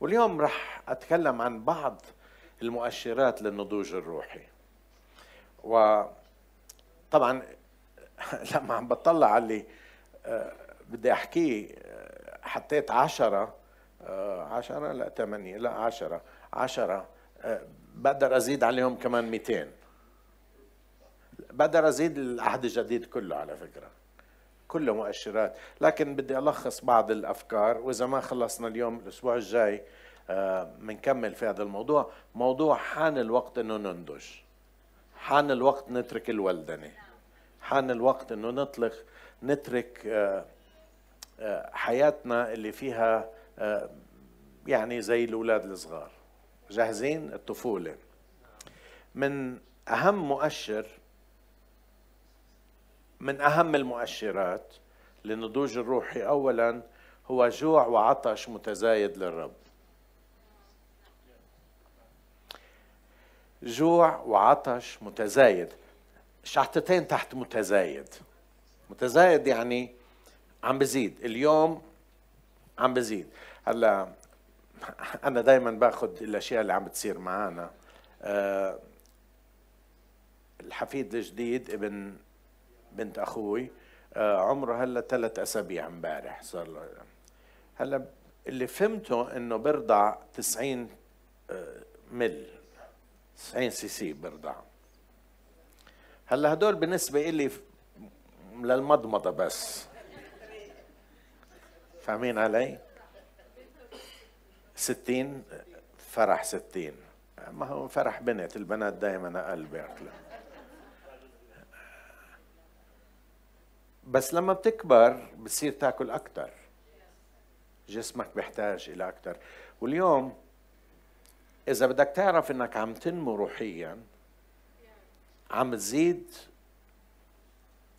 واليوم رح أتكلم عن بعض المؤشرات للنضوج الروحي. وطبعا لما عم بطلع على اللي آه، بدي احكيه آه، حطيت عشرة آه، عشرة؟ لا ثمانية لا عشرة عشرة بقدر أزيد عليهم كمان 200 بقدر أزيد العهد الجديد كله على فكرة. كله مؤشرات لكن بدي ألخص بعض الأفكار وإذا ما خلصنا اليوم الأسبوع الجاي بنكمل في هذا الموضوع. موضوع حان الوقت إنه ننضج. حان الوقت نترك الولدنة. حان الوقت إنه نطلق نترك آه، آه، حياتنا اللي فيها آه، يعني زي الأولاد الصغار. جاهزين؟ الطفولة. من أهم مؤشر من أهم المؤشرات للنضوج الروحي اولا هو جوع وعطش متزايد للرب. جوع وعطش متزايد. شحطتين تحت متزايد. متزايد يعني عم بزيد. اليوم عم بزيد. هلا أنا دائما باخذ الأشياء اللي عم بتصير معنا أه الحفيد الجديد ابن بنت أخوي أه عمره هلا ثلاث أسابيع امبارح صار له. هلا اللي فهمته إنه برضع 90 آه، مل 90 سي سي برضع هلا هدول بالنسبة إلي للمضمضة بس. فاهمين علي؟ ستين فرح ستين. ما هو فرح بنت البنات دائما أقل بياكلوا بس لما بتكبر بتصير تاكل أكثر جسمك بيحتاج إلى أكثر واليوم إذا بدك تعرف إنك عم تنمو روحيا عم تزيد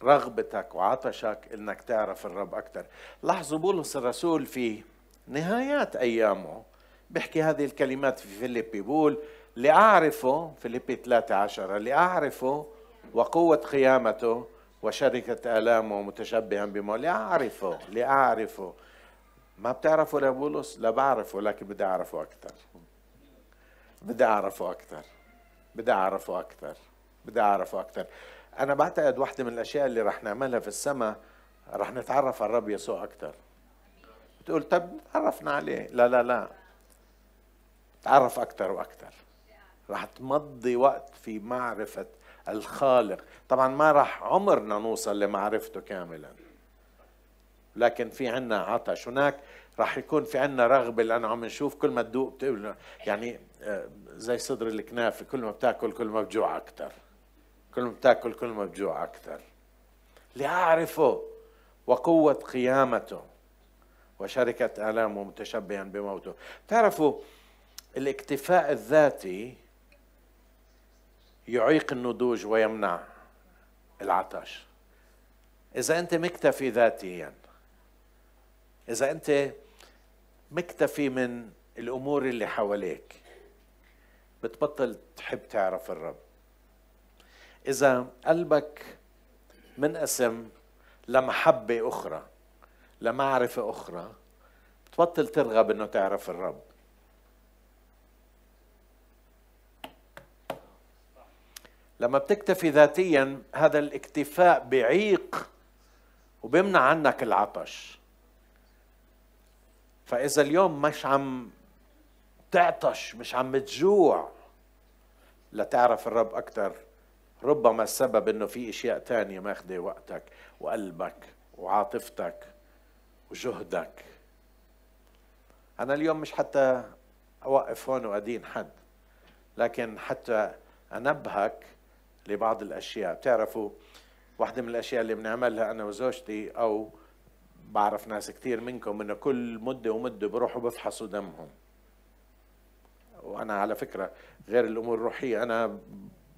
رغبتك وعطشك إنك تعرف الرب أكثر لاحظوا بولس الرسول في نهايات أيامه بيحكي هذه الكلمات في فيليبي. بيقول لأعرفه فيليبي 13 لأعرفه وقوة قيامته وشركة آلامه متشبها بما لأعرفه لأعرفه. ما بتعرفه لبولس لا بعرفه لكن بدي أعرفه أكثر. بدي أعرفه أكثر. بدي أعرفه أكثر. بدي أعرفه أكثر. أنا بعتقد واحدة من الأشياء اللي رح نعملها في السماء رح نتعرف على الرب يسوع أكثر. بتقول طب تعرفنا عليه. لا لا لا. تعرف أكثر وأكثر. رح تمضي وقت في معرفة الخالق. طبعا ما رح عمرنا نوصل لمعرفته كاملا. لكن في عنا عطش. هناك راح يكون في عنا رغبة لأنه عم نشوف كل ما تدوق يعني آه، زي صدر الكنافة. كل ما بتاكل كل ما بجوع أكثر كل ما بتاكل كل ما بجوع أكثر لأعرفه وقوة قيامته وشركة آلامه متشبها بموته. تعرفوا الاكتفاء الذاتي يعيق النضوج ويمنع العطش. إذا أنت مكتفي ذاتيا إذا أنت مكتفي من الأمور اللي حواليك بتبطل تحب تعرف الرب. إذا قلبك منقسم لمحبة أخرى لمعرفة أخرى بتبطل ترغب إنه تعرف الرب. لما بتكتفي ذاتيا هذا الاكتفاء بعيق وبيمنع عنك العطش. فإذا اليوم مش عم تعطش مش عم تجوع لتعرف الرب أكثر ربما السبب إنه في إشياء تانية ماخذة وقتك وقلبك وعاطفتك وجهدك. أنا اليوم مش حتى أوقف هون وأدين حد لكن حتى أنبهك لبعض الأشياء. بتعرفوا واحدة من الأشياء اللي بنعملها أنا وزوجتي أو بعرف ناس كثير منكم إنه كل مدة ومدة بروحوا بفحصوا دمهم. وأنا على فكرة غير الأمور الروحية أنا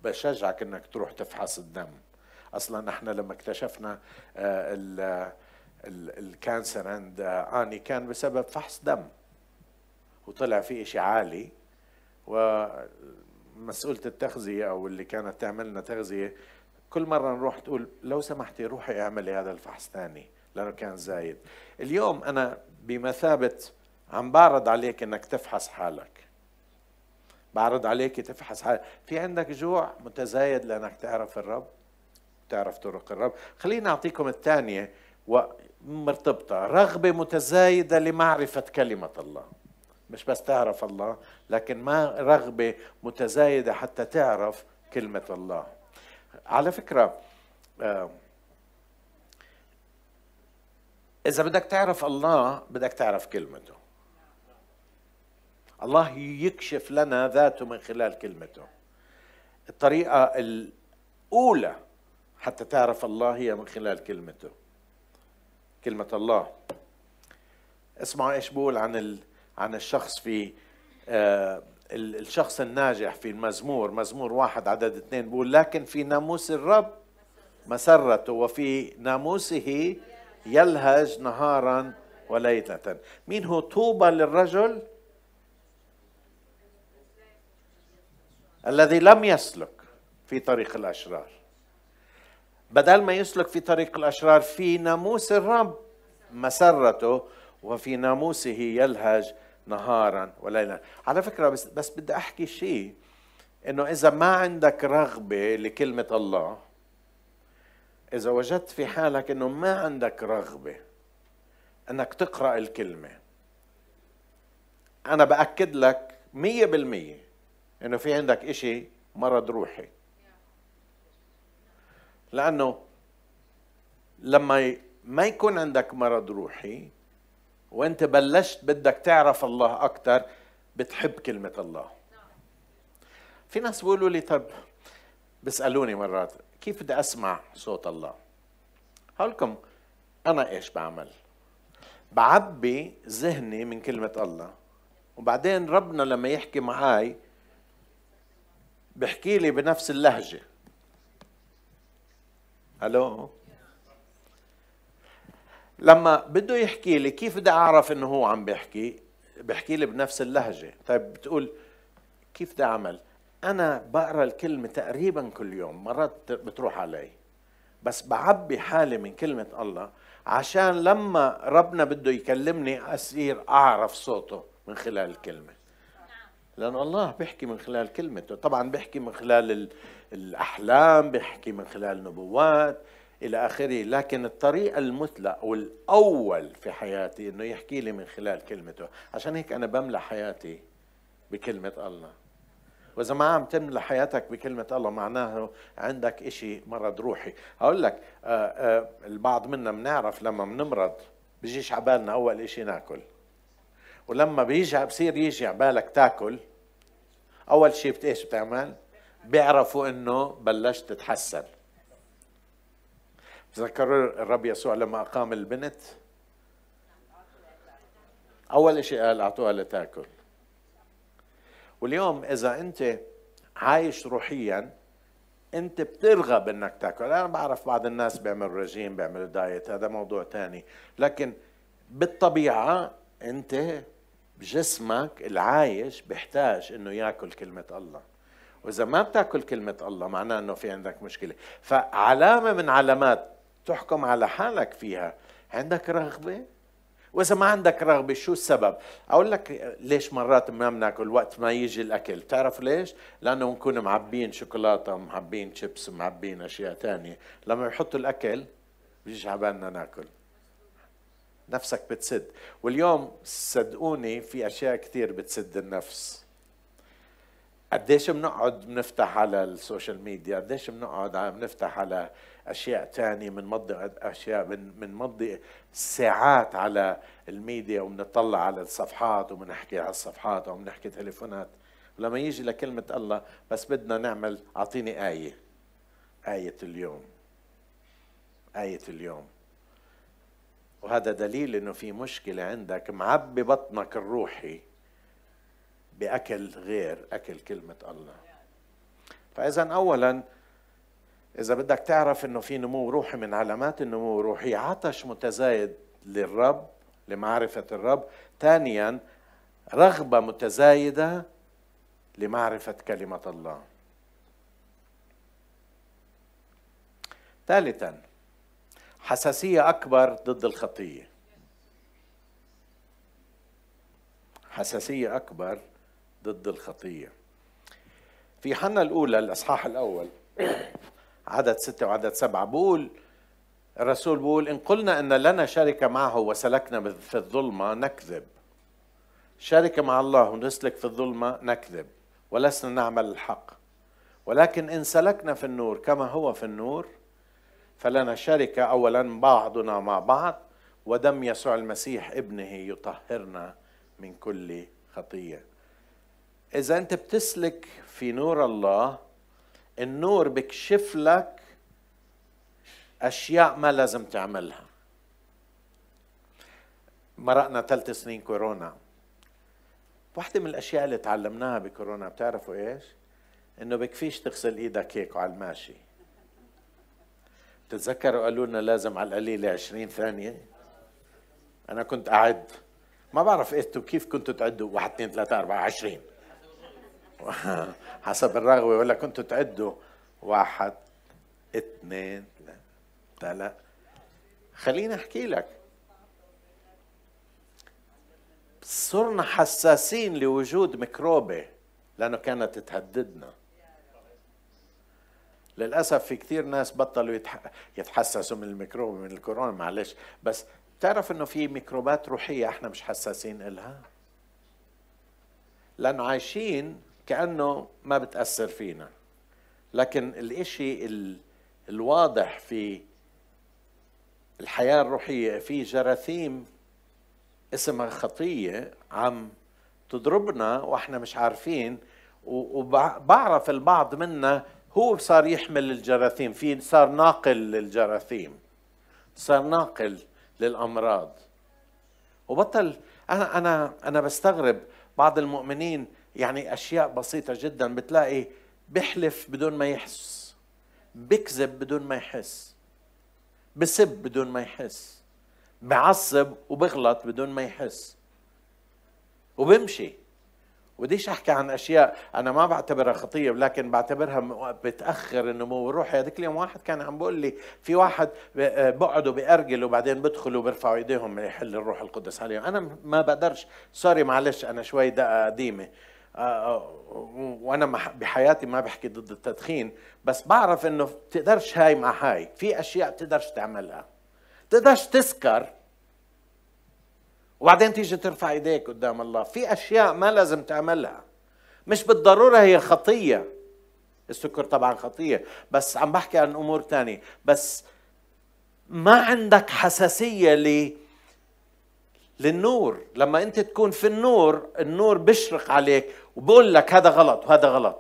بشجعك إنك تروح تفحص الدم. أصلا إحنا لما اكتشفنا آه، الكانسر عند آني كان بسبب فحص دم. وطلع في شيء عالي ومسؤولة التغذية أو اللي كانت تعملنا تغذية كل مرة نروح تقول لو سمحتي روحي أعملي هذا الفحص ثاني لأنه كان زايد. اليوم أنا بمثابة عم بعرض عليك إنك تفحص حالك. بعرض عليك تفحص حالك. في عندك جوع متزايد لأنك تعرف الرب تعرف طرق الرب. خليني أعطيكم الثانية ومرتبطة. رغبة متزايدة لمعرفة كلمة الله. مش بس تعرف الله لكن ما رغبة متزايدة حتى تعرف كلمة الله. على فكرة آه، إذا بدك تعرف الله بدك تعرف كلمته. الله يكشف لنا ذاته من خلال كلمته. الطريقة الأولى حتى تعرف الله هي من خلال كلمته. كلمة الله. اسمعوا إيش بقول عن. عن الشخص في آه الشخص الناجح في المزمور. مزمور واحد عدد اثنين بقول لكن في ناموس الرب مسرته وفي ناموسه يلهج نهارا وليلة. مين هو طوبى للرجل؟ الذي لم يسلك في طريق الأشرار. بدل ما يسلك في طريق الأشرار في ناموس الرب مسرته وفي ناموسه يلهج نهارا وليلا. على فكرة بس, بس بدي أحكي شيء إنه إذا ما عندك رغبة لكلمة الله إذا وجدت في حالك إنه ما عندك رغبة إنك تقرأ الكلمة أنا بأكد لك مية بالمية إنه في عندك إشي مرض روحي. لأنه لما ما يكون عندك مرض روحي وانت بلشت بدك تعرف الله أكثر بتحب كلمة الله. في ناس بيقولوا لي طب بيسألوني مرات كيف بدي أسمع صوت الله؟ هقول أنا إيش بعمل؟ بعبي ذهني من كلمة الله. وبعدين ربنا لما يحكي معي بحكي لي بنفس اللهجة. ألو لما بده يحكي لي كيف بدي أعرف إنه هو عم بيحكي بحكي لي بنفس اللهجة. طيب بتقول كيف بدي أعمل؟ أنا بقرأ الكلمة تقريبا كل يوم مرات بتروح علي. بس بعبي حالي من كلمة الله عشان لما ربنا بده يكلمني أصير أعرف صوته من خلال الكلمة. لأن الله بيحكي من خلال كلمته. طبعا بيحكي من خلال الأحلام بيحكي من خلال النبوات إلى آخره. لكن الطريقة المثلى والأول في حياتي أنه يحكي لي من خلال كلمته. عشان هيك أنا بملى حياتي بكلمة الله. وإذا ما عم تملى حياتك بكلمة الله معناه عندك إشي مرض روحي. أقول لك آآ آآ البعض منا بنعرف لما بنمرض بيجيش عبالنا أول إشي ناكل. ولما بيجي بصير يجي عبالك تاكل أول شيء إيش بتعمل؟ بيعرفوا إنه بلشت تتحسن. تذكروا الرب يسوع لما أقام البنت. أول شيء قال أعطوها لتأكل. واليوم إذا أنت عايش روحيا أنت بترغب إنك تأكل. أنا بعرف بعض الناس بيعملوا رجيم بيعملوا دايت هذا موضوع تاني. لكن بالطبيعة أنت جسمك العايش بيحتاج إنه يأكل كلمة الله. وإذا ما بتأكل كلمة الله معناه إنه في عندك مشكلة. فعلامة من علامات تحكم على حالك فيها. عندك رغبة؟ وإذا ما عندك رغبة شو السبب؟ أقول لك ليش مرات ما بناكل وقت ما يجي الأكل. بتعرف ليش؟ لأنه بنكون معبين شوكولاتة معبين شيبس معبين أشياء تانية. لما يحطوا الأكل بيجي على بالنا ناكل. نفسك بتسد. واليوم صدقوني في أشياء كثير بتسد النفس. قديش بنقعد بنفتح على السوشيال ميديا؟ قديش بنقعد بنفتح على أشياء تانية بنمضي أشياء بنمضي ساعات على الميديا وبنطلع على الصفحات وبنحكي على الصفحات وبنحكي تليفونات. ولما يجي لكلمة الله بس بدنا نعمل أعطيني آية. آية اليوم. آية اليوم. وهذا دليل إنه في مشكلة عندك. معبي بطنك الروحي بأكل غير أكل كلمة الله. فإذا أولا إذا بدك تعرف إنه في نمو روحي من علامات النمو الروحي عطش متزايد للرب لمعرفة الرب. ثانيا رغبة متزايدة لمعرفة كلمة الله. ثالثا حساسية أكبر ضد الخطية. حساسية أكبر ضد الخطية. في حنا الأولى الأصحاح الأول. عدد ستة وعدد سبعة. بقول الرسول بيقول إن قلنا أن لنا شركة معه وسلكنا في الظلمة نكذب. شركة مع الله ونسلك في الظلمة نكذب. ولسنا نعمل الحق. ولكن إن سلكنا في النور كما هو في النور فلنا شركة أولا بعضنا مع بعض ودم يسوع المسيح ابنه يطهرنا من كل خطية. إذا أنت بتسلك في نور الله النور بكشف لك أشياء ما لازم تعملها. مرقنا ثلاث سنين كورونا. واحدة من الأشياء اللي تعلمناها بكورونا بتعرفوا إيش؟ إنه بكفيش تغسل إيدك هيك على الماشي. تتذكروا قالوا لنا لازم على القليلة 20 ثانية؟ أنا كنت أعد. ما بعرف إنتوا كيف كنتوا تعدوا؟ واحد اثنين ثلاثة أربعة عشرين. حسب الرغبة ولا كنتوا تعدوا واحد اثنين ثلاثة خليني أحكي لك. صرنا حساسين لوجود ميكروبة لأنه كانت تهددنا. للأسف في كثير ناس بطلوا يتحسسوا من الميكروب من الكورونا معلش. بس تعرف إنه في ميكروبات روحية إحنا مش حساسين إلها؟ لأنه عايشين كأنه ما بتأثر فينا. لكن الإشي الواضح في الحياة الروحية في جراثيم اسمها خطية عم تضربنا وإحنا مش عارفين وبعرف البعض منا هو صار يحمل الجراثيم في صار ناقل للجراثيم صار ناقل للأمراض. وبطل أنا أنا أنا بستغرب بعض المؤمنين يعني أشياء بسيطة جدا. بتلاقي بيحلف بدون ما يحس بكذب بدون ما يحس بسب بدون ما يحس بعصب وبغلط بدون ما يحس وبمشي. وديش أحكي عن أشياء أنا ما بعتبرها خطية ولكن بعتبرها بتأخر النمو الروحي هذيك اليوم واحد كان عم بقول لي في واحد بقعدوا بيأرجلوا وبعدين بدخلوا بيرفعوا إيديهم يحل الروح القدس. عليهم أنا ما بقدرش. سوري معلش أنا شوي دقه قديمه وأنا بحياتي ما بحكي ضد التدخين بس بعرف إنه بتقدرش هاي مع هاي. في أشياء بتقدرش تعملها. تقدرش تسكر وبعدين تيجي ترفع إيديك قدام الله. في أشياء ما لازم تعملها. مش بالضرورة هي خطية. السكر طبعا خطية بس عم بحكي عن أمور تانية. بس ما عندك حساسية ل للنور. لما انت تكون في النور النور بيشرق عليك وبقول لك هذا غلط وهذا غلط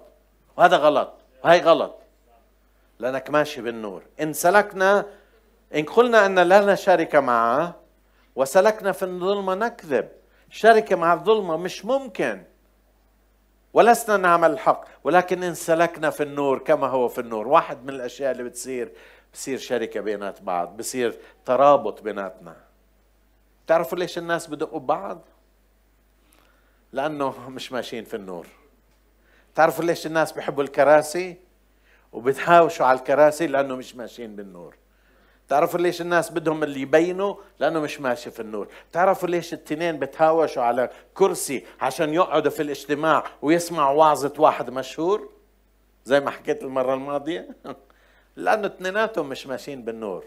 وهذا غلط وهي غلط. لأنك ماشي بالنور. إن سلكنا إن قلنا أن لنا شركه معه وسلكنا في الظلمة نكذب. شركة مع الظلمة مش ممكن. ولسنا نعمل الحق. ولكن إن سلكنا في النور كما هو في النور. واحد من الأشياء اللي بتصير بصير شركة بينات بعض بصير ترابط بيناتنا. تعرفوا ليش الناس بدقوا ببعض؟ لأنه مش ماشيين في النور. تعرفوا ليش الناس بيحبوا الكراسي؟ وبتهاوشوا على الكراسي لأنه مش ماشيين بالنور. تعرفوا ليش الناس بدهم اللي يبينوا؟ لأنه مش ماشي في النور. تعرفوا ليش التنين بتهاوشوا على كرسي عشان يقعدوا في الاجتماع ويسمعوا وعظة واحد مشهور؟ زي ما حكيت المرة الماضية؟ لأنه اثنيناتهم مش ماشيين بالنور.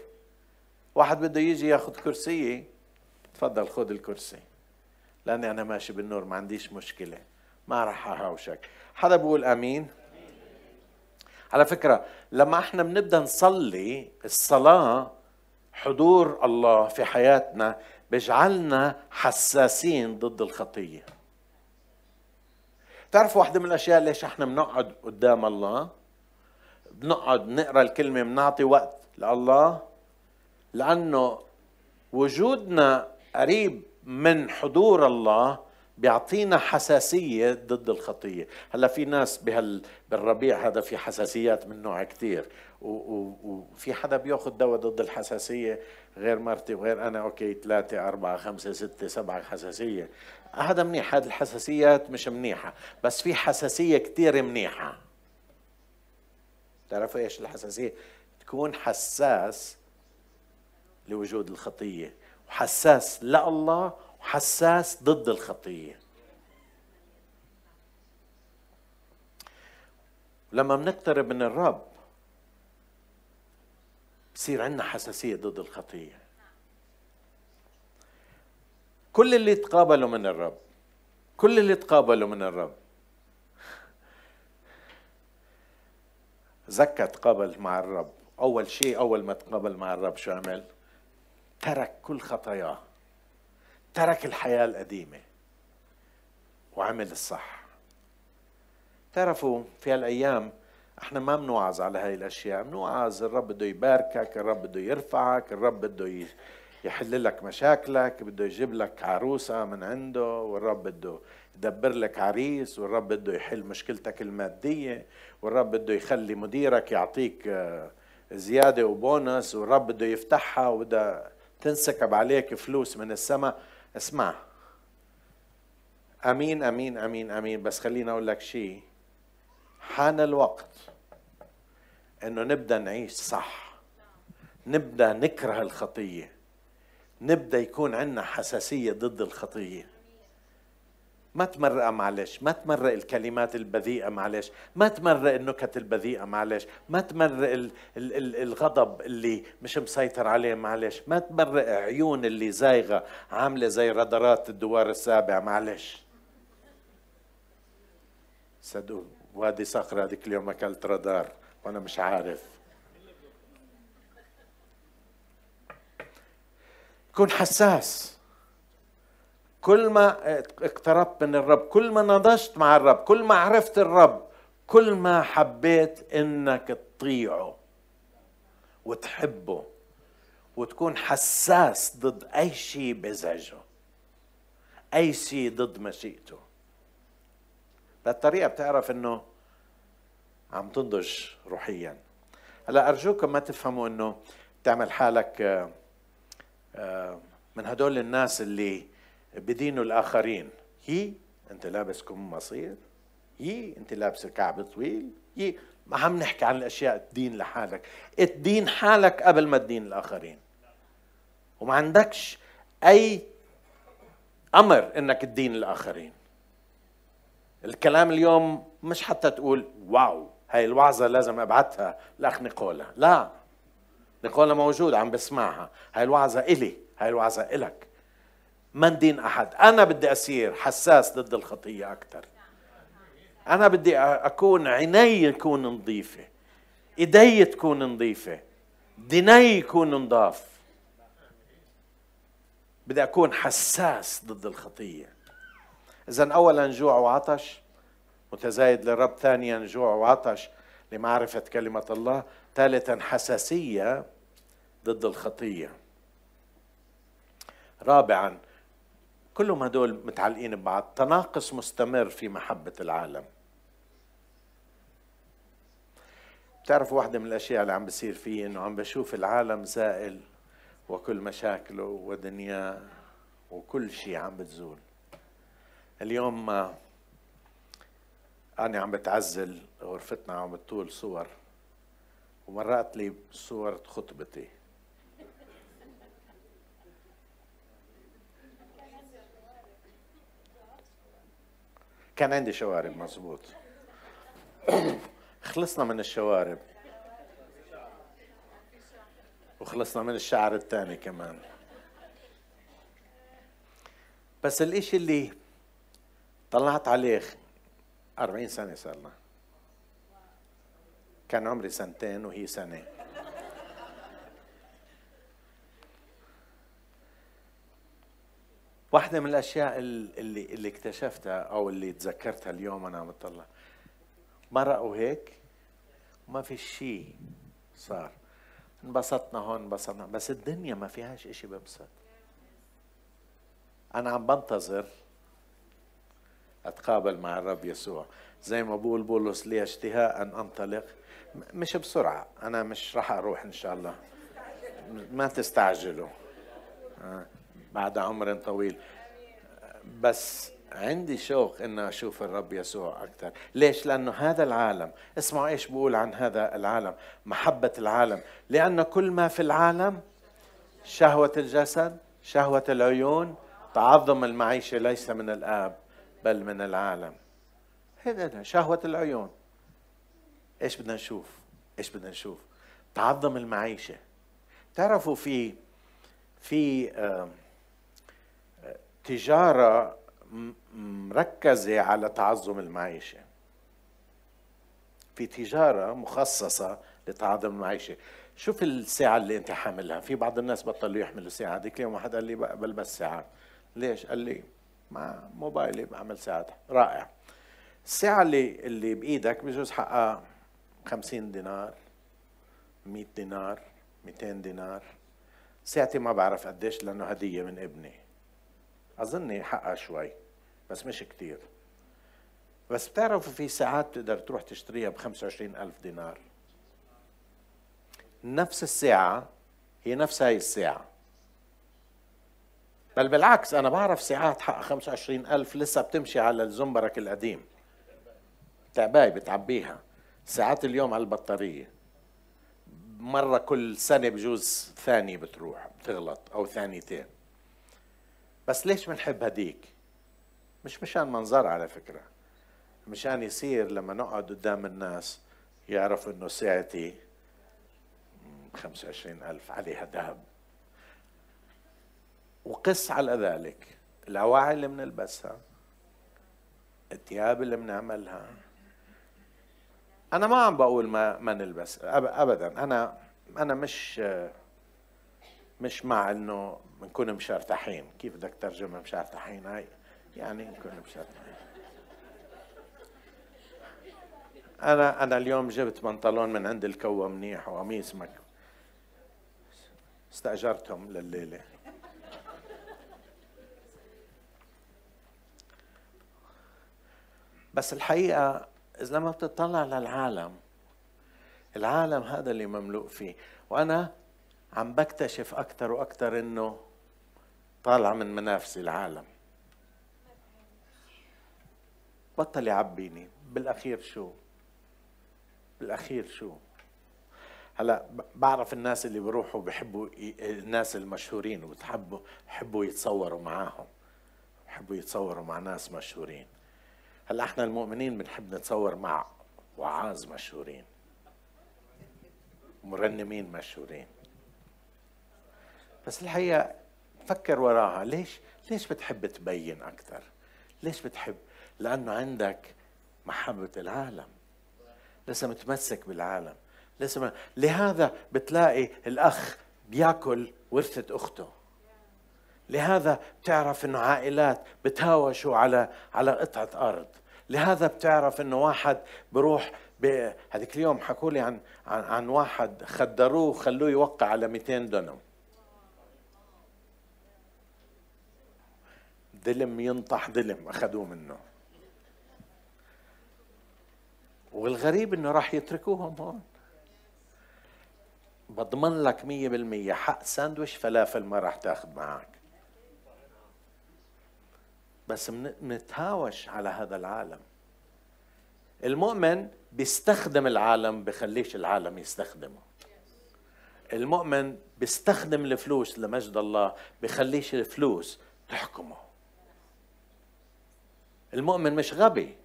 واحد بده يجي ياخذ كرسية تفضل خذ الكرسي. لأني أنا ماشي بالنور ما عنديش مشكلة. ما راح أهاوشك. حدا بيقول أمين؟ على فكرة لما إحنا بنبدأ نصلي الصلاة حضور الله في حياتنا بيجعلنا حساسين ضد الخطية. تعرفوا واحدة من الأشياء ليش إحنا بنقعد قدام الله؟ بنقعد نقرأ الكلمة بنعطي وقت لله؟ لأنه وجودنا قريب من حضور الله بيعطينا حساسية ضد الخطية. هلا في ناس بهال بالربيع هذا في حساسيات من نوع كثير وفي حدا بياخذ دواء ضد الحساسية غير مرتي وغير أنا أوكي ثلاثة أربعة خمسة ستة سبعة حساسية. هذا منيح هذه الحساسيات مش منيحة بس في حساسية كثير منيحة. تعرفوا إيش الحساسية؟ تكون حساس لوجود الخطية. وحساس لله وحساس ضد الخطية. لما بنقترب من الرب بصير عندنا حساسية ضد الخطية. كل اللي تقابلوا من الرب كل اللي تقابلوا من الرب. زكى تقابل مع الرب. أول شيء أول ما تقابل مع الرب شو عمل؟ ترك كل خطاياه ترك الحياة القديمة وعمل الصح. تعرفوا في هالأيام إحنا ما بنوعظ على هاي الأشياء بنوعظ الرب بده يباركك الرب بده يرفعك الرب بده يحل لك مشاكلك بده يجيب لك عروسة من عنده والرب بده يدبر لك عريس والرب بده يحل مشكلتك المادية والرب بده يخلي مديرك يعطيك آه، زيادة وبونس والرب بده يفتحها وبده تنسكب عليك فلوس من السماء. اسمع. أمين أمين أمين أمين. بس خليني أقول لك شيء. حان الوقت إنه نبدأ نعيش صح. نبدأ نكره الخطية. نبدأ يكون عندنا حساسية ضد الخطية. ما تمرق معلش ما تمرق الكلمات البذيئة معلش ما تمرق النكت البذيئة معلش ما تمرق ال ال ال الغضب اللي مش مسيطر عليه معلش ما تمرق عيون اللي زايغة عاملة زي رادارات الدوار السابع معلش. صدقوا وادي صخرة هذيك اليوم أكلت رادار وأنا مش عارف. كن حساس. كل ما اقتربت من الرب كل ما نضجت مع الرب كل ما عرفت الرب كل ما حبيت إنك تطيعه وتحبه وتكون حساس ضد أي شيء بيزعجه أي شيء ضد مشيئته. بهالطريقه بتعرف إنه عم تنضج روحيا. هلا ارجوكم ما تفهموا إنه تعمل حالك آه، آه، من هدول الناس اللي بدينوا الآخرين. هي أنت لابس كم مصير. هي أنت لابس كعب طويل. هي ما عم نحكي عن الأشياء تدين لحالك. تدين حالك قبل ما تدين الآخرين. وما عندكش أي أمر إنك تدين الآخرين. الكلام اليوم مش حتى تقول واو هاي الوعظة لازم ابعتها لأخ نيقولا لا. نيقولا موجود عم بسمعها. هاي الوعظة إلي هاي الوعظة إلك. ما ندين أحد. أنا بدي اصير حساس ضد الخطية أكثر أنا بدي أكون عيني يكون نظيفة. إيدي تكون نظيفة. ديني يكون نضاف بدي أكون حساس ضد الخطية. إذا اولا جوع وعطش متزايد للرب ثانيا جوع وعطش لمعرفة كلمة الله ثالثا حساسية ضد الخطية. رابعا كلهم هدول متعلقين ببعض. تناقص مستمر في محبة العالم. بتعرفوا واحدة من الأشياء اللي عم بصير فيه إنه عم بشوف العالم زائل وكل مشاكله ودنياه وكل شيء عم بتزول. اليوم أنا عم بتعزل غرفتنا عم بتطول صور. ومرات لي صور خطبتي. كان عندي شوارب مزبوط. خلصنا من الشوارب. وخلصنا من الشعر الثاني كمان. بس الإشي اللي طلعت عليه أربعين سنة صار كان عمري سنتين وهي سنة. واحدة من الأشياء اللي اللي اكتشفتها أو اللي تذكرتها اليوم وأنا عم بطلع مرقوا هيك وما في شيء صار. انبسطنا هون انبسطنا. بس الدنيا ما فيهاش إشي ببسط أنا عم بنتظر أتقابل مع الرب يسوع. زي ما بقول بولس لي اشتهاء أن أنطلق. مش بسرعة. أنا مش راح أروح إن شاء الله. ما تستعجلوا. آه. بعد عمر طويل. بس عندي شوق ان أشوف الرب يسوع أكثر. ليش؟ لأنه هذا العالم اسمعوا إيش بقول عن هذا العالم محبة العالم. لأن كل ما في العالم شهوة الجسد شهوة العيون تعظم المعيشة ليس من الآب بل من العالم. هذا شهوة العيون. إيش بدنا نشوف؟ إيش بدنا نشوف؟ تعظم المعيشة. تعرفوا في في تجارة مركزة على تعظم المعيشة. في تجارة مخصصة لتعظم المعيشة. شوف الساعة اللي أنت حاملها. في بعض الناس بطلوا يحملوا ساعة هذيك اليوم واحد قال لي بلبس ساعات ليش؟ قال لي مع موبايلي بعمل ساعات. رائع. الساعة اللي اللي بإيدك بجوز حقها 50 دينار 100 دينار 200 دينار. ساعتي ما بعرف قديش لأنه هدية من ابني. أظني حقها شوي بس مش كتير. بس بتعرفوا في ساعات تقدر تروح تشتريها ب 25 ألف دينار. نفس الساعة هي نفس هاي الساعة. بل بالعكس أنا بعرف ساعات حق 25 ألف لسه بتمشي على الزنبرك القديم. تعباي بتعبيها. ساعات اليوم على البطارية. مرة كل سنة بجوز ثانية بتروح بتغلط أو ثانيتين. بس ليش بنحب هديك؟ مش مشان منظر على فكرة. مشان يصير لما نقعد قدام الناس يعرفوا إنه ساعتي 25 ألف عليها ذهب. وقس على ذلك. الأواعي اللي بنلبسها الثياب اللي بنعملها. أنا ما عم بقول ما ما نلبس أبدا. أنا أنا مش مش مع إنه بنكون مشرتحين. كيف بدك ترجمة مشرتحين هاي؟ يعني نكون مشرتحين. أنا أنا اليوم جبت بنطلون من عند الكوة منيح وقميص مك. استأجرتهم لليلة. بس الحقيقة إذا لما بتطلع للعالم العالم هذا اللي مملوء فيه. وأنا عم بكتشف أكثر وأكثر إنه طالع من منافسي العالم. بطل يعبيني. بالأخير شو؟ بالأخير شو؟ هلا بعرف الناس اللي بيروحوا بحبوا الناس المشهورين وبتحبوا بحبوا يتصوروا معاهم. بحبوا يتصوروا مع ناس مشهورين. هلا إحنا المؤمنين بنحب نتصور مع وعاظ مشهورين. مرنمين مشهورين. بس الحقيقة فكر وراها. ليش؟ ليش بتحب تبين أكثر؟ ليش بتحب؟ لأنه عندك محبة العالم. لسه متمسك بالعالم؟ لسه لهذا بتلاقي الأخ بياكل ورثة أخته. لهذا بتعرف إنه عائلات بتهاوشوا على على قطعة أرض. لهذا بتعرف إنه واحد بروح هذيك اليوم حكوا لي عن, عن عن واحد خدروه خلوه يوقع على 200 دنم دلم ينطح دلم أخذوه منه. والغريب إنه راح يتركوهم هون. بضمن لك مية بالمية حق ساندويش فلافل ما راح تاخذ معك. بس بنتهاوش على هذا العالم. المؤمن بيستخدم العالم بخليش العالم يستخدمه. المؤمن بيستخدم الفلوس لمجد الله بخليش الفلوس تحكمه المؤمن مش غبي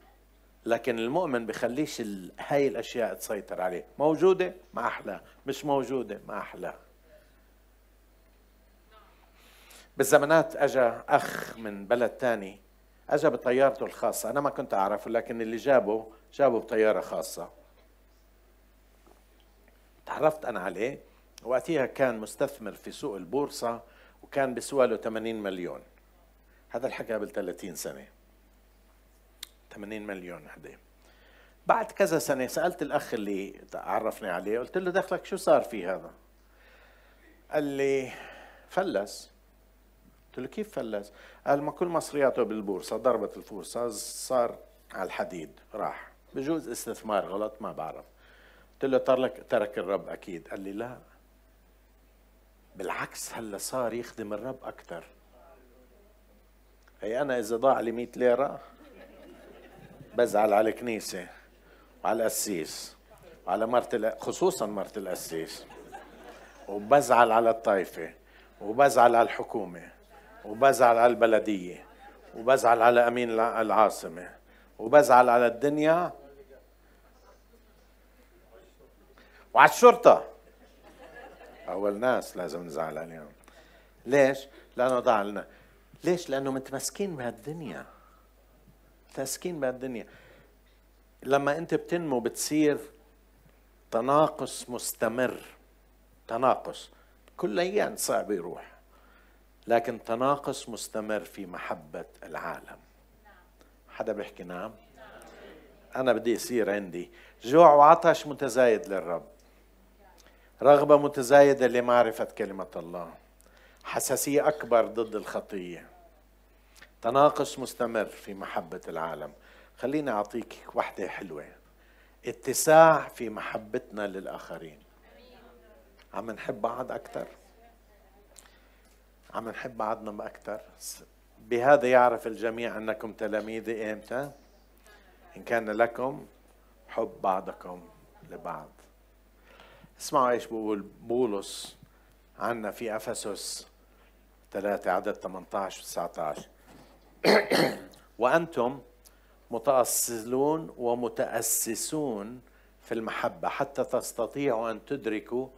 لكن المؤمن بخليش هاي الأشياء تسيطر عليه. موجودة؟ ما أحلى. مش موجودة؟ ما أحلى. بالزمانات أجا أخ من بلد تاني أجا بطيارته الخاصة. أنا ما كنت أعرفه لكن اللي جابه جابه بطيارة خاصة. تعرفت أنا عليه؟ وقتها كان مستثمر في سوق البورصة وكان بسوى له 80 مليون. هذا الحكي قبل 30 سنة. 80 مليون هدي بعد كذا سنة سألت الأخ اللي عرفني عليه قلت له دخلك شو صار في هذا؟ قال لي فلس. قلت له كيف فلس؟ قال ما كل مصرياته بالبورصة ضربت البورصه صار على الحديد راح. بجوز استثمار غلط ما بعرف. قلت له ترك ترك الرب أكيد. قال لي لا. بالعكس هلا صار يخدم الرب أكثر هي أنا إذا ضاع لي 100 ليرة بزعل على الكنيسة وعلى القسيس وعلى مرت خصوصا مرت القسيس. وبزعل على الطائفة وبزعل على الحكومة وبزعل على البلدية وبزعل على أمين العاصمة وبزعل على الدنيا. وعلى الشرطة. أول ناس لازم نزعل عليهم. ليش؟ لأنه ضاع لنا ليش؟ لأنه متمسكين بهالدنيا. متمسكين بهالدنيا لما أنت بتنمو بتصير تناقص مستمر. تناقص. كل أيام صعب يروح. لكن تناقص مستمر في محبة العالم. حدا بيحكي نعم؟ أنا بدي يصير عندي. جوع وعطش متزايد للرب. رغبة متزايدة لمعرفة كلمة الله. حساسية أكبر ضد الخطية. تناقص مستمر في محبة العالم. خليني أعطيك واحدة حلوة. اتساع في محبتنا للآخرين. عم نحب بعض أكثر عم نحب بعضنا أكثر بهذا يعرف الجميع أنكم تلاميذي إمتى؟ إن كان لكم حب بعضكم لبعض. اسمعوا إيش بقول بولس عنا في أفسس 3 عدد 18 و 19 وأنتم متأصلون ومتأسسون في المحبة حتى تستطيعوا أن تدركوا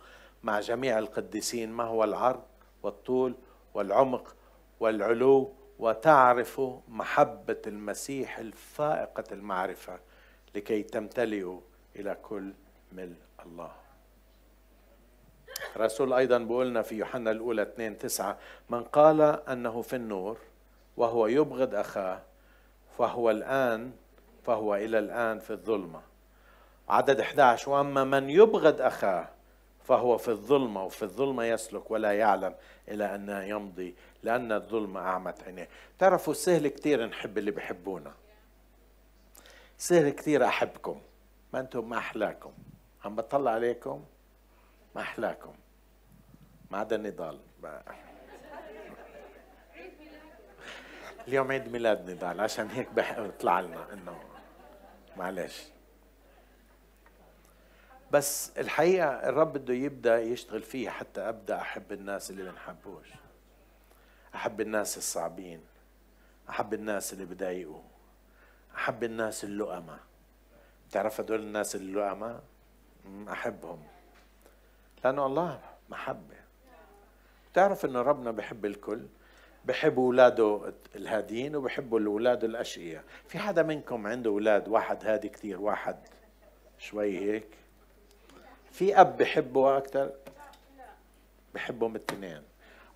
مع جميع القديسين ما هو العرض والطول والعمق والعلو وتعرفوا محبة المسيح الفائقة المعرفة لكي تمتلئوا إلى كل ملء الله. الرسول أيضا بقولنا في يوحنا الأولى 2 9 من قال أنه في النور وهو يبغض أخاه فهو الآن فهو إلى الآن في الظلمة. عدد 11 وأما من يبغض أخاه فهو في الظلمة وفي الظلمة يسلك ولا يعلم إلى أن يمضي لأن الظلمة أعمت عينيه. تعرفوا سهل كثير نحب اللي بحبونا سهل كثير أحبكم ما أنتم ما أحلاكم. عم بطلع عليكم؟ ما أحلاكم. ما عدا النضال. اليوم عيد ميلاد نضال عشان هيك بيطلع لنا إنه معلش. بس الحقيقة الرب بده يبدأ يشتغل فيه حتى أبدأ أحب الناس اللي بنحبوش أحب الناس الصعبين. أحب الناس اللي بضايقوا. أحب الناس اللؤمة. بتعرف هدول الناس اللؤمة؟ أحبهم. لأنه الله محبة. بتعرف أنه ربنا بحب الكل؟ بحب اولاده الهاديين وبحبوا الأولاد الأشقياء. في حدا منكم عنده أولاد؟ واحد هادي كثير واحد شوي هيك. في أب بحبه أكثر بحبهم الاثنين.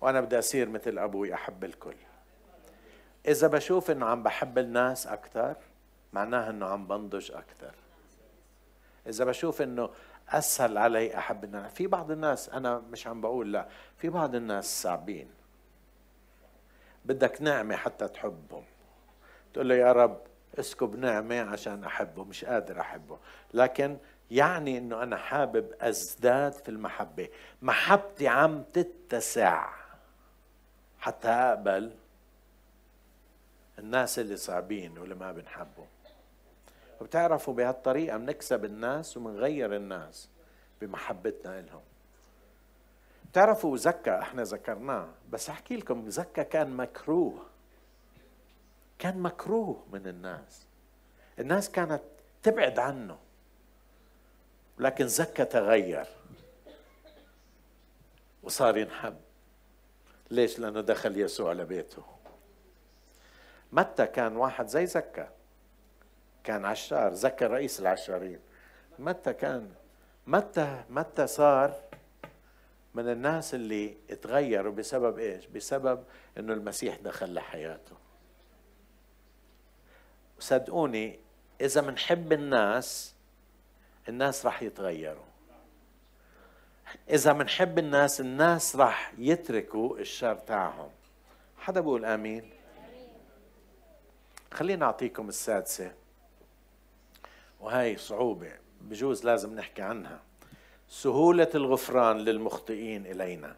وأنا بدي أصير مثل أبوي أحب الكل. إذا بشوف إنه عم بحب الناس أكثر معناها إنه عم بنضج أكثر إذا بشوف إنه أسهل علي أحب الناس في بعض الناس أنا مش عم بقول لا في بعض الناس صعبين. بدك نعمة حتى تحبهم. تقول له يا رب اسكب نعمة عشان أحبه مش قادر أحبه. لكن يعني إنه أنا حابب أزداد في المحبة. محبتي عم تتسع حتى أقبل الناس اللي صعبين واللي ما بنحبهم. وبتعرفوا بهالطريقة بنكسب الناس وبنغير الناس بمحبتنا لهم بتعرفوا زكا إحنا ذكرناه بس احكي لكم زكا كان مكروه. كان مكروه من الناس. الناس كانت تبعد عنه. لكن زكا تغير. وصار ينحب. ليش؟ لأنه دخل يسوع لبيته. متى كان واحد زي زكا؟ كان عشار زكى رئيس العشارين متى كان؟ متى متى صار من الناس اللي تغيروا بسبب إيش؟ بسبب إنه المسيح دخل لحياته. صدقوني إذا بنحب الناس الناس راح يتغيروا. إذا بنحب الناس الناس راح يتركوا الشر تاعهم. حدا بيقول آمين؟ خليني أعطيكم السادسة وهي صعوبة بجوز لازم نحكي عنها سهولة الغفران للمخطئين إلينا.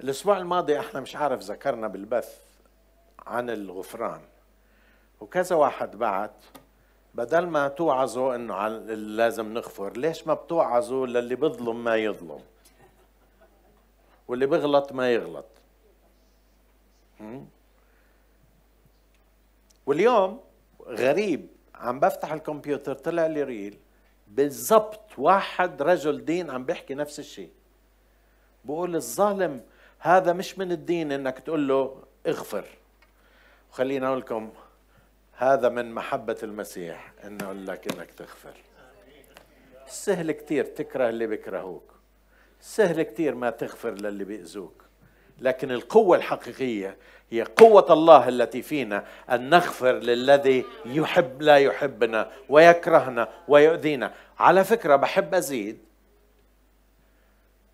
الأسبوع الماضي إحنا مش عارف ذكرنا بالبث عن الغفران. وكذا واحد بعت بدل ما توعظوا إنه لازم نغفر ليش ما بتوعظوا للي بيظلم ما يظلم؟ واللي بيغلط ما يغلط. واليوم غريب عم بفتح الكمبيوتر طلع لي ريل. بالضبط واحد رجل دين عم بيحكي نفس الشيء. بقول الظالم هذا مش من الدين إنك تقول له اغفر. خليني أقول لكم هذا من محبة المسيح إنه أقول لك إنك تغفر. سهل كتير تكره اللي بيكرهوك. سهل كتير ما تغفر للي بيأذوك. لكن القوة الحقيقية هي قوة الله التي فينا أن نغفر للذي يحب لا يحبنا ويكرهنا ويؤذينا. على فكرة بحب أزيد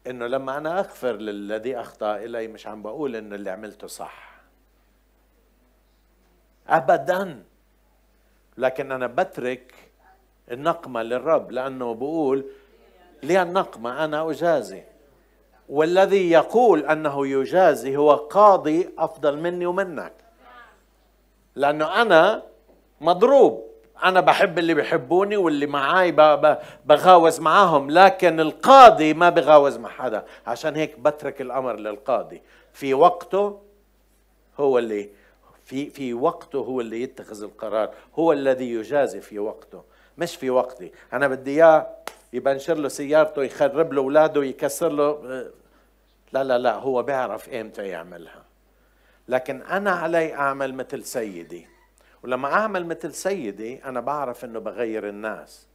إنه لما أنا أغفر للذي أخطأ إلي مش عم بقول إنه اللي عملته صح. ابدا. لكن أنا بترك النقمة للرب لأنه بقول لي النقمة أنا أجازي. والذي يقول أنه يجازي هو قاضي أفضل مني ومنك. لأنه أنا مضروب. أنا بحب اللي بيحبوني واللي معاي بغاوز معاهم لكن القاضي ما بغاوز مع حدا. عشان هيك بترك الأمر للقاضي. في وقته هو اللي في في وقته هو اللي يتخذ القرار. هو الذي يجازي في وقته مش في وقتي. أنا بدي إياه يبنشر له سيارته يخرب له أولاده يكسر له لا لا لا هو بيعرف إمتى يعملها. لكن أنا علي أعمل مثل سيدي. ولما أعمل مثل سيدي أنا بعرف إنه بغير الناس.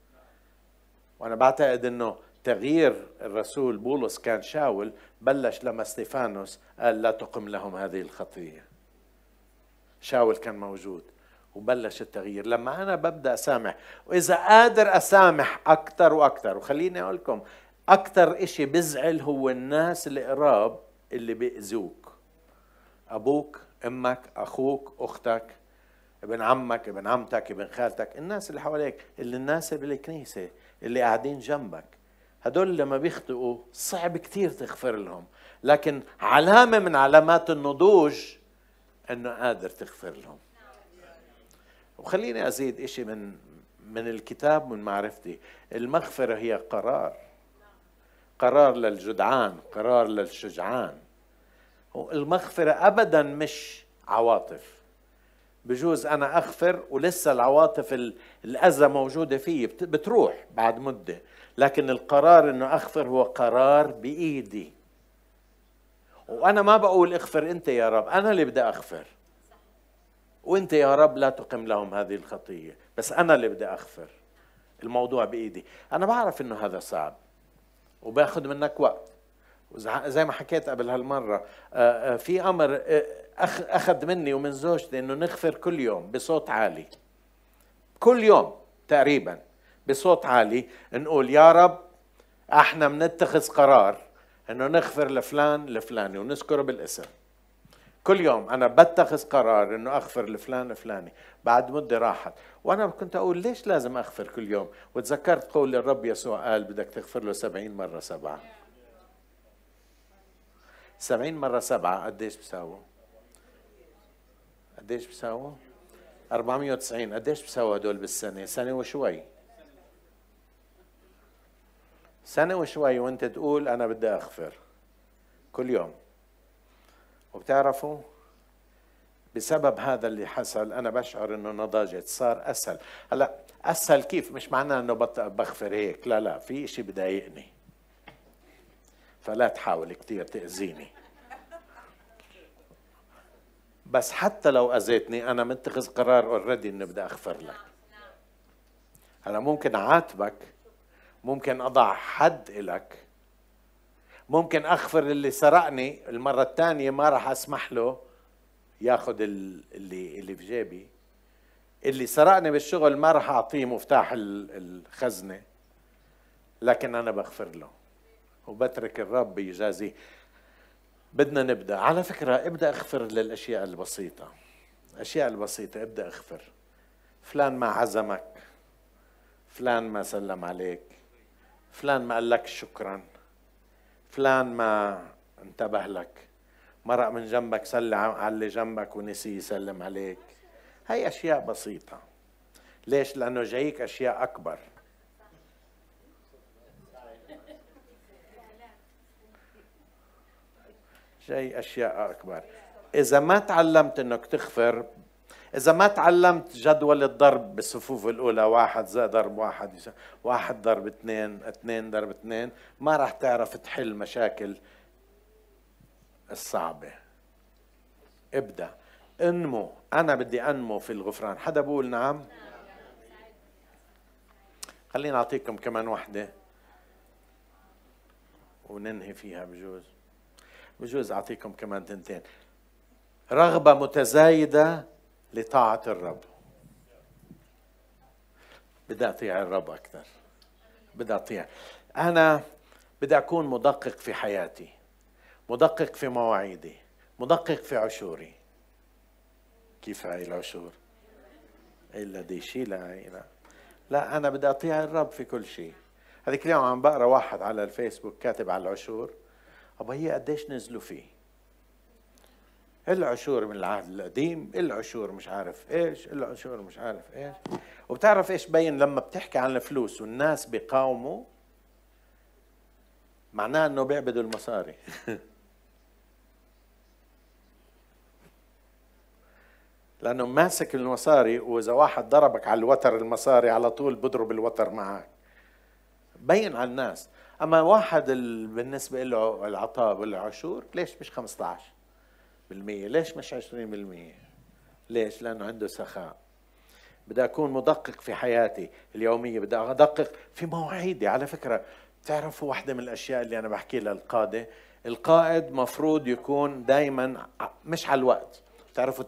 وأنا بعتقد إنه تغيير الرسول بولس كان شاول بلش لما استيفانوس قال لا تقم لهم هذه الخطية. شاول كان موجود. وبلش التغيير. لما أنا ببدأ أسامح وإذا قادر أسامح أكثر وأكثر وخليني أقول لكم أكثر إشي بزعل هو الناس القراب اللي بيأذوك. أبوك أمك أخوك أختك ابن عمك ابن عمتك ابن خالتك الناس اللي حواليك اللي الناس بالكنيسة اللي قاعدين جنبك. هدول لما بيخطئوا صعب كتير تغفر لهم. لكن علامة من علامات النضوج إنه قادر تغفر لهم. وخليني أزيد إشي من من الكتاب من معرفتي. المغفرة هي قرار. قرار للجدعان قرار للشجعان. المغفرة ابدا مش عواطف. بجوز أنا أغفر ولسه العواطف الأذى موجودة فيي بتروح بعد مدة. لكن القرار إنه أغفر هو قرار بإيدي. وأنا ما بقول اغفر أنت يا رب أنا اللي بدي أغفر. وانت يا رب لا تقم لهم هذه الخطية. بس أنا اللي بدي أغفر الموضوع بإيدي. أنا بعرف إنه هذا صعب وباخذ منك وقت. زي ما حكيت قبل هالمرة آه، آه، في أمر آه، أخذ مني ومن زوجتي إنه نغفر كل يوم بصوت عالي. كل يوم تقريبا بصوت عالي نقول يا رب إحنا بنتخذ قرار إنه نغفر لفلان لفلاني ونذكره بالاسم. كل يوم أنا بتخذ قرار إنه اغفر لفلان لفلاني بعد مدة راحت. وأنا كنت أقول ليش لازم اغفر كل يوم؟ وتذكرت قول الرب يسوع قال بدك تغفر له سبعين مرة سبعة. سبعين مرة سبعة قديش بساووا؟ قديش بساووا؟ 490 قديش بساووا هدول بالسنة؟ سنة وشوي. سنة وشوي وأنت تقول أنا بدي أغفر كل يوم. وبتعرفوا بسبب هذا اللي حصل أنا بشعر إنه نضجت صار أسهل. هلأ أسهل كيف؟ مش معناه إنه بغفر هيك لا لا في إشي بضايقني. فلا تحاول كثير تأذيني. بس حتى لو أذيتني أنا متخذ قرار اوريدي إني بدي أغفر لك. أنا ممكن أعاتبك ممكن أضع حد لك ممكن اغفر اللي سرقني المرة الثانية ما راح أسمح له ياخذ اللي اللي في جيبي. اللي سرقني بالشغل ما راح أعطيه مفتاح الخزنة لكن أنا بغفر له وبترك الرب يجازيه بدنا نبدأ. على فكرة ابدأ اغفر للأشياء البسيطة. الاشياء البسيطة ابدأ اغفر فلان ما عزمك. فلان ما سلم عليك. فلان ما قال لك شكرا. فلان ما انتبه لك. مرق من جنبك سلم على اللي جنبك ونسي يسلم عليك. هي أشياء بسيطة. ليش؟ لأنه جايك أشياء أكبر. جاي أشياء أكبر. إذا ما تعلمت إنك تغفر إذا ما تعلمت جدول الضرب بالصفوف الأولى واحد زائد ضرب واحد واحد ضرب اثنين اثنين ضرب اثنين ما راح تعرف تحل مشاكل الصعبة. ابدأ. انمو. أنا بدي أنمو في الغفران. حدا بقول نعم؟ خليني أعطيكم كمان واحدة وننهي فيها بجوز. بجوز أعطيكم كمان تنتين. رغبة متزايدة لطاعة الرب. بدي أطيع الرب أكثر. بدي أطيع. أنا بدي أكون مدقق في حياتي مدقق في مواعيدي مدقق في عشوري. كيف هاي العشور؟ إلا دي شيء لا لا. أنا بدي أطيع الرب في كل شيء هذيك اليوم عم بقرأ واحد على الفيسبوك كاتب على العشور أبا هي قديش نزلوا فيه؟ العشور من العهد القديم العشور مش عارف إيش العشور مش عارف إيش. وبتعرف إيش بين لما بتحكي عن الفلوس والناس بيقاوموا؟ معناه إنه بيعبدوا المصاري. لأنه ماسك المصاري وإذا واحد ضربك على الوتر المصاري على طول بضرب الوتر معك. بين على الناس. أما واحد بالنسبة له العطاء والعشور ليش مش 15 بالمية. ليش مش 20 بالمية؟ ليش؟ لأنه عنده سخاء. بدي أكون مدقق في حياتي اليومية بدي أدقق في مواعيدي. على فكرة بتعرفوا واحدة من الأشياء اللي أنا بحكي لها القادة؟ القائد مفروض يكون دائما مش على الوقت. بتعرفوا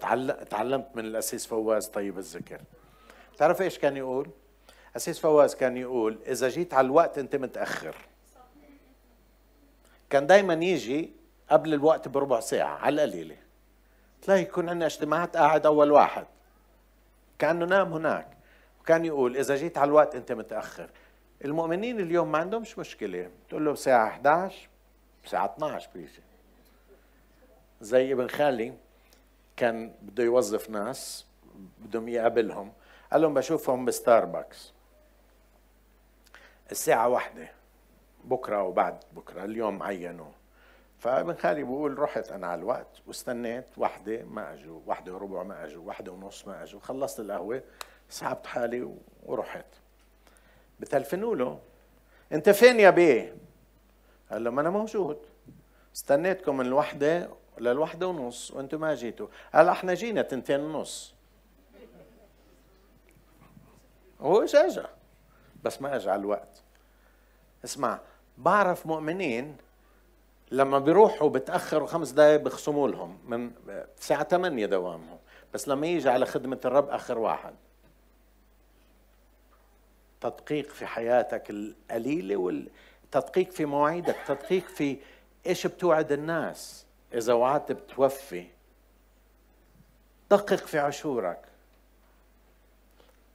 تعلمت من الأسيس فواز طيب الذكر. بتعرف إيش كان يقول؟ أسيس فواز كان يقول إذا جيت على الوقت أنت متأخر. كان دائما يجي قبل الوقت بربع ساعة على القليلة. تلاقي يكون عندنا اجتماعات قاعد أول واحد. كأنه نام هناك. وكان يقول إذا جيت على الوقت أنت متأخر. المؤمنين اليوم ما عندهمش مشكلة. تقول له الساعة 11 الساعة 12 بيجي. زي ابن خالي كان بده يوظف ناس بدهم يقابلهم. قال لهم بشوفهم بستاربكس. الساعة واحدة. بكرة أو بعد بكرة اليوم عينوه فابن خالي بقول رحت أنا على الوقت واستنيت وحدة ما أجوا وحدة وربع ما أجوا وحدة ونص ما أجوا خلصت القهوة سحبت حالي ورحت. بتلفنوا له أنت فين يا بيه؟ قال له ما أنا موجود. استنيتكم من الوحدة للوحدة ونص وأنتم ما جيتوا. قال إحنا جينا تنتين ونص. هو اجى بس ما اجى على الوقت. اسمع بعرف مؤمنين لما بيروحوا بتأخروا خمس دقائق بخصموا لهم من الساعة 8 دوامهم. بس لما يجي على خدمة الرب آخر واحد. تدقيق في حياتك القليلة والتدقيق في مواعيدك تدقيق في إيش بتوعد الناس. إذا وعدت بتوفي. دقق في عشورك.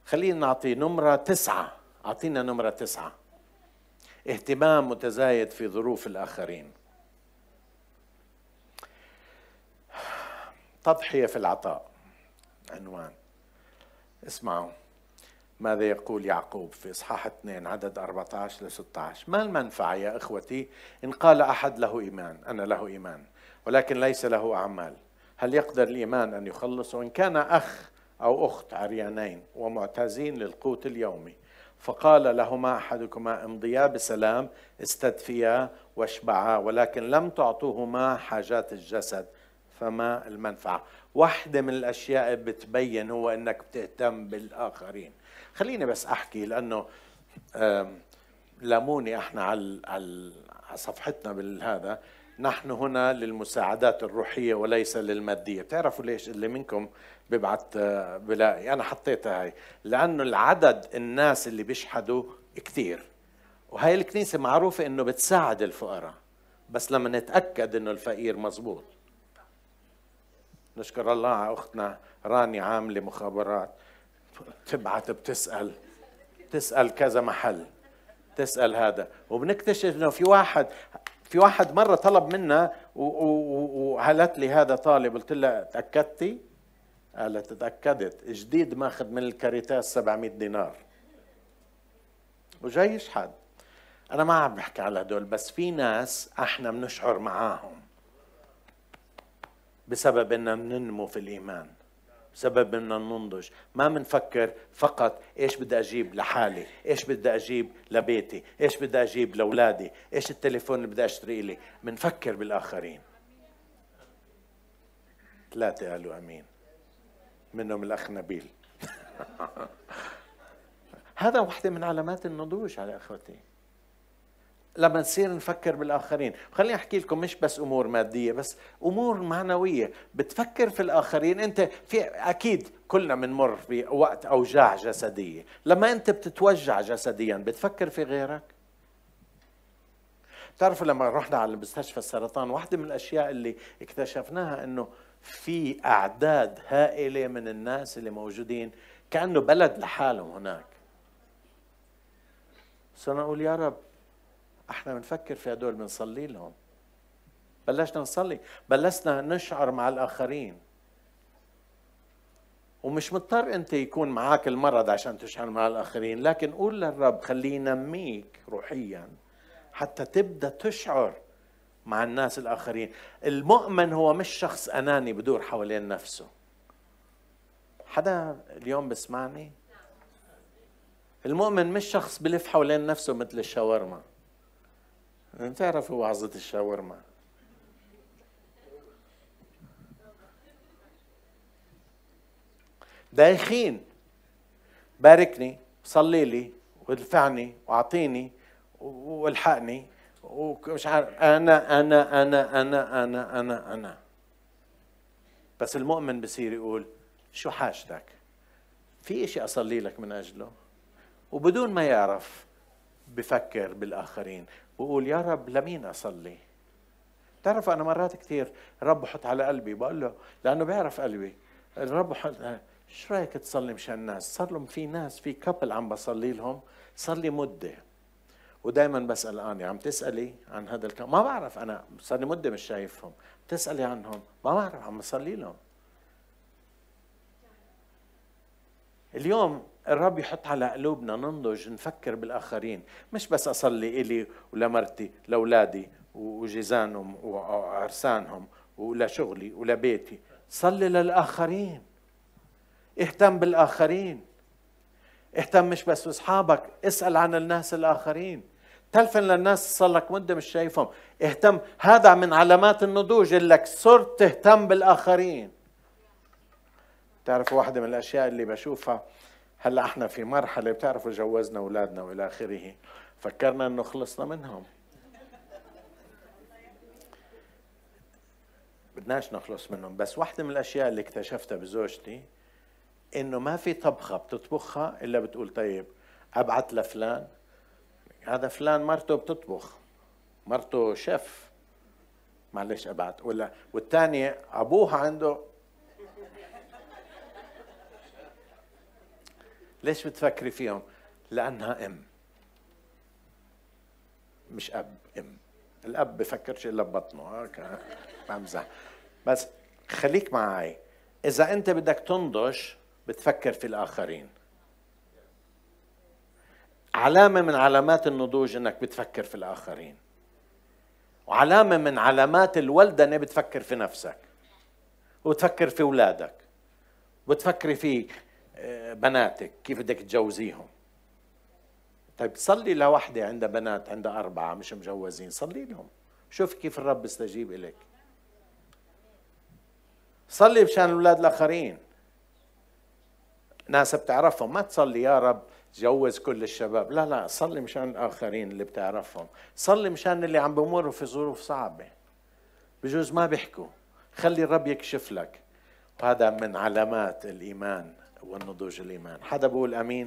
خلينا نعطي نمرة تسعة. أعطينا نمرة تسعة. اهتمام متزايد في ظروف الآخرين. تضحية في العطاء. عنوان. اسمعوا. ماذا يقول يعقوب في إصحاح 2 عدد 14 ل 16 ما المنفعة يا إخوتي إن قال أحد له إيمان؟ أنا له إيمان. ولكن ليس له أعمال. هل يقدر الإيمان أن يخلص؟ وإن كان أخ أو أخت عريانين ومعتازين للقوت اليومي. فقال لهما أحدكما امضيا بسلام استدفيا واشبعا ولكن لم تعطوهما حاجات الجسد. فما المنفعة. واحدة من الأشياء بتبين هو أنك بتهتم بالآخرين. خليني بس أحكي لأنه لاموني إحنا على صفحتنا بالهذا. نحن هنا للمساعدات الروحية وليس للمادية. بتعرفوا ليش اللي منكم ببعت آه، بلاقي؟ أنا حطيتها هاي. لأنه العدد الناس اللي بيشحدوا كثير وهي الكنيسة معروفة إنه بتساعد الفقراء. بس لما نتأكد إنه الفقير مزبوط. نشكر الله على أختنا راني عامله مخابرات تبعت بتسأل. تسأل كذا محل. تسأل هذا. وبنكتشف إنه في واحد في واحد مرة طلب منا وهلت لي هذا طالب. قلت لها تأكدتي؟ قالت تأكدت. جديد ماخذ من الكاريتاس 700 دينار. وجاي يشحد أنا ما عم بحكي على هدول بس في ناس أحنا بنشعر معاهم. بسبب إننا ننمو في الإيمان سبب بدنا ننضج. ما بنفكر فقط إيش بدي أجيب لحالي إيش بدي أجيب لبيتي إيش بدي أجيب لأولادي إيش التليفون اللي بدي أشتري لي بنفكر بالآخرين. ثلاثة قالوا أمين. منهم الاخ نبيل هذا واحدة من علامات النضوج على إخوتي. لما نصير نفكر بالآخرين. خليني أحكي لكم مش بس أمور مادية بس أمور معنوية. بتفكر في الآخرين أنت في أكيد كلنا بنمر بوقت أوجاع جسدية. لما أنت بتتوجع جسديا بتفكر في غيرك؟ بتعرفوا لما رحنا على مستشفى السرطان واحدة من الأشياء اللي اكتشفناها أنه في أعداد هائلة من الناس اللي موجودين كأنه بلد لحالهم هناك. صرنا نقول يا رب إحنا بنفكر في هدول بنصلي لهم. بلشنا نصلي بلشنا نشعر مع الآخرين. ومش مضطر أنت يكون معك المرض عشان تشعر مع الآخرين لكن قول للرب خليه ينميك روحيا حتى تبدأ تشعر مع الناس الآخرين. المؤمن هو مش شخص أناني بدور حوالين نفسه. حدا اليوم بسمعني؟ المؤمن مش شخص بلف حوالين نفسه مثل الشاورما. بتعرفوا وعظة الشاورما. دايخين باركني صلي لي وادفعني واعطيني والحقني ومش عارف أنا أنا أنا أنا أنا أنا أنا. بس المؤمن بصير يقول شو حاجتك؟ في إشي أصلي لك من أجله؟ وبدون ما يعرف بفكر بالآخرين. بقول يا رب لمين أصلي? تعرف أنا مرات كثير رب بحط على قلبي بقول له لأنه بيعرف قلبي الرب حط إيش رأيك تصلي مشان الناس؟ صار لهم في ناس في كابل عم بصلي لهم صار لي مدة. ودائما بسأل آني عم تسألي عن هذا الكلام؟ ما بعرف أنا صار لي مدة مش شايفهم. تسالي عنهم؟ ما بعرف عم بصلي لهم. اليوم الرب يحط على قلوبنا ننضج نفكر بالآخرين. مش بس أصلي إلي ولمرتي لأولادي وجيزانهم وعرسانهم ولشغلي ولبيتي صلي للآخرين. اهتم بالآخرين. اهتم مش بس بأصحابك اسأل عن الناس الآخرين. تلفن للناس صار لك مدة مش شايفهم. اهتم. هذا من علامات النضوج إنك صرت تهتم بالآخرين. تعرفوا واحدة من الأشياء اللي بشوفها؟ هلا إحنا في مرحلة بتعرفوا جوزنا اولادنا والى آخره. فكرنا انه خلصنا منهم. بدناش نخلص منهم. بس واحدة من الأشياء اللي اكتشفتها بزوجتي إنه ما في طبخة بتطبخها إلا بتقول طيب أبعت لفلان. هذا فلان مرته بتطبخ. مرته شيف. معلش أبعت. ولا والثانية أبوها عنده ليش بتفكري فيهم؟ لأنها أم. مش أب أم. الأب بفكرش إلا ببطنه. بمزح بس خليك معي إذا أنت بدك تنضج بتفكر في الآخرين. علامة من علامات النضوج إنك بتفكر في الآخرين. وعلامة من علامات الولدة انك بتفكر في نفسك. وتفكر في أولادك. وتفكري في بناتك كيف بدك تجوزيهم؟ طيب صلي لوحدة عندها بنات عندها أربعة مش مجوزين صلي لهم. شوف كيف الرب يستجيب إليك صلي مشان الأولاد الآخرين. ناس بتعرفهم ما تصلي يا رب جوز كل الشباب. لا لا صلي مشان الآخرين اللي بتعرفهم. صلي مشان اللي عم بمروا في ظروف صعبة. بجوز ما بيحكوا. خلي الرب يكشف لك. وهذا من علامات الإيمان. والنضوج الإيمان. حدا بقول أمين؟